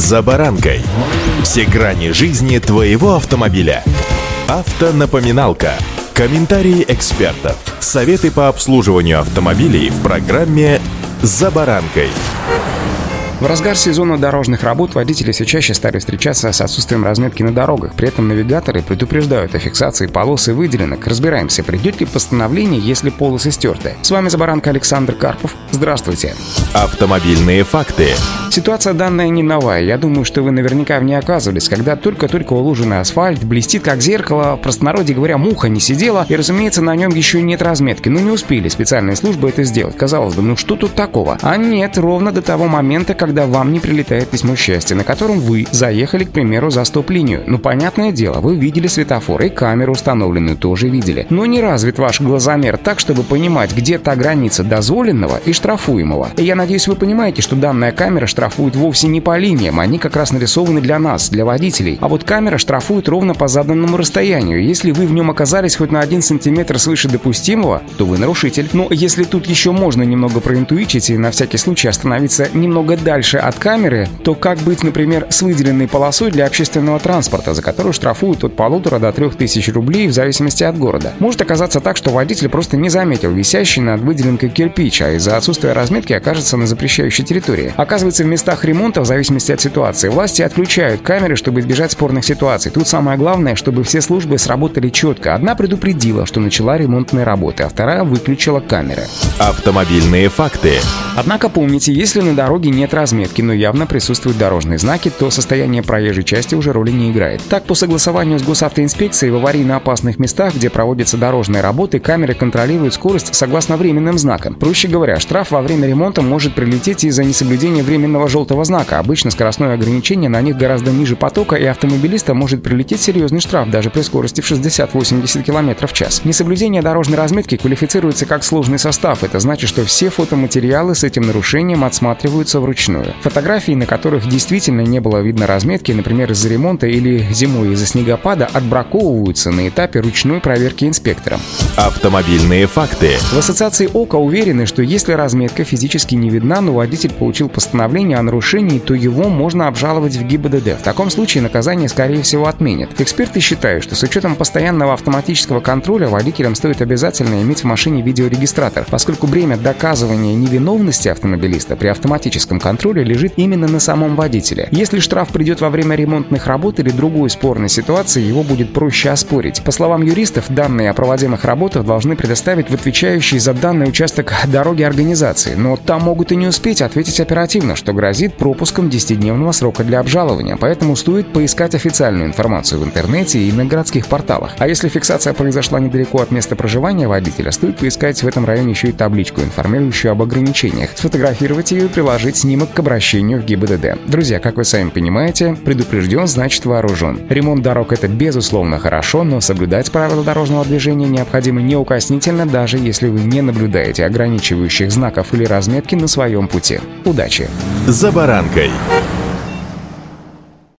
«За баранкой». Все грани жизни твоего автомобиля. Автонапоминалка. Комментарии экспертов. Советы по обслуживанию автомобилей в программе «За баранкой». В разгар сезона дорожных работ водители все чаще стали встречаться с отсутствием разметки на дорогах. При этом навигаторы предупреждают о фиксации полос и выделенок. Разбираемся, придет ли постановление, если полосы стерты. С вами Забаранка Александр Карпов. Здравствуйте. Автомобильные факты. Ситуация данная не новая. Я думаю, что вы наверняка в ней оказывались, когда только-только уложенный асфальт блестит как зеркало, в простонародье говоря, муха не сидела, и, разумеется, на нем еще нет разметки. Но не успели специальные службы это сделать. Казалось бы, ну что тут такого? А нет, ровно до того момента, когда вам не прилетает письмо счастья, на котором вы заехали, к примеру, за стоп-линию. Ну, понятное дело, вы видели светофор и камеру установленную тоже видели. Но не развит ваш глазомер так, чтобы понимать, где та граница дозволенного и штрафуемого. И я надеюсь, вы понимаете, что данная камера штрафует вовсе не по линиям, они как раз нарисованы для нас, для водителей. А вот камера штрафует ровно по заданному расстоянию. Если вы в нем оказались хоть на один сантиметр свыше допустимого, то вы нарушитель. Но если тут еще можно немного проинтуичить и на всякий случай остановиться немного дальше от камеры, то как быть, например, с выделенной полосой для общественного транспорта, за которую штрафуют от полутора до трех тысяч рублей в зависимости от города? Может оказаться так, что водитель просто не заметил висящий над выделенкой кирпич, а из-за отсутствия разметки окажется на запрещающей территории. Оказывается, местах ремонта, в зависимости от ситуации, власти отключают камеры, чтобы избежать спорных ситуаций. Тут самое главное, чтобы все службы сработали четко. Одна предупредила, что начала ремонтные работы, а вторая выключила камеры. Автомобильные факты. Однако помните, если на дороге нет разметки, но явно присутствуют дорожные знаки, то состояние проезжей части уже роли не играет. Так, по согласованию с госавтоинспекцией в аварийно опасных местах, где проводятся дорожные работы, камеры контролируют скорость согласно временным знакам. Проще говоря, штраф во время ремонта может прилететь из-за несоблюдения временного желтого знака. Обычно скоростное ограничение на них гораздо ниже потока, и автомобилиста может прилететь серьезный штраф даже при скорости в 60-80 км в час. Несоблюдение дорожной разметки квалифицируется как сложный состав. Это значит, что все фотоматериалы с этим нарушением отсматриваются вручную. Фотографии, на которых действительно не было видно разметки, например, из-за ремонта или зимой из-за снегопада, отбраковываются на этапе ручной проверки инспектором. Автомобильные факты. В ассоциации ОКО уверены, что если разметка физически не видна, но водитель получил постановление о нарушении, то его можно обжаловать в ГИБДД. В таком случае наказание, скорее всего, отменят. Эксперты считают, что с учетом постоянного автоматического контроля водителям стоит обязательно иметь в машине видеорегистратор, поскольку бремя доказывания невиновности автомобилиста при автоматическом контроле лежит именно на самом водителе. Если штраф придет во время ремонтных работ или другой спорной ситуации, его будет проще оспорить. По словам юристов, данные о проводимых работах должны предоставить в отвечающий за данный участок дороги организации, но там могут и не успеть ответить оперативно, что грозит пропуском 10-дневного срока для обжалования, поэтому стоит поискать официальную информацию в интернете и на городских порталах. А если фиксация произошла недалеко от места проживания водителя, стоит поискать в этом районе еще и табличку, информирующую об ограничениях, сфотографировать ее и приложить снимок к обращению в ГИБДД. Друзья, как вы сами понимаете, предупрежден, значит вооружен. Ремонт дорог это безусловно хорошо, но соблюдать правила дорожного движения необходимо неукоснительно, даже если вы не наблюдаете ограничивающих знаков или разметки на своем пути. Удачи! «За баранкой».